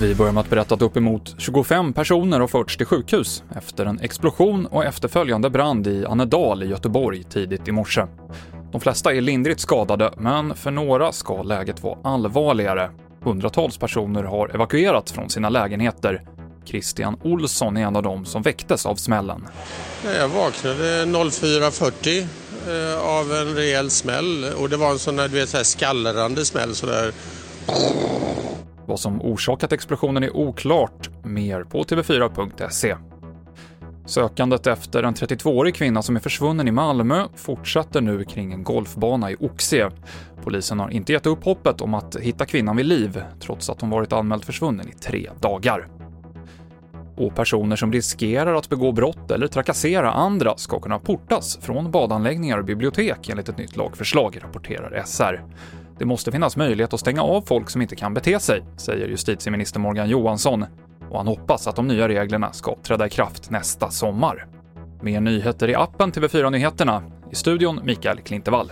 Vi börjar med att berätta att uppemot 25 personer har förts till sjukhus efter en explosion och efterföljande brand i Annedal i Göteborg tidigt i morse. De flesta är lindrigt skadade, men för några ska läget vara allvarligare. Hundratals personer har evakuerats från sina lägenheter. Christian Olsson är en av dem som väcktes av smällen. Jag vaknade 04.40 Eh, av en rejäl smäll och det var en sån där, du vet, så här skallrande smäll sådär. Vad som orsakat explosionen är oklart. Mer på tv4.se. Sökandet efter en 32-årig kvinna som är försvunnen i Malmö fortsätter nu kring en golfbana i Oxie. Polisen har inte gett upp hoppet om att hitta kvinnan vid liv, trots att hon varit anmäld försvunnen i tre dagar. Och personer som riskerar att begå brott eller trakassera andra ska kunna portas från badanläggningar och bibliotek enligt ett nytt lagförslag, rapporterar SR. Det måste finnas möjlighet att stänga av folk som inte kan bete sig, säger justitieminister Morgan Johansson och han hoppas att de nya reglerna ska träda i kraft nästa sommar. Mer nyheter i appen TV4 Nyheterna. I studion Mikael Klintevall.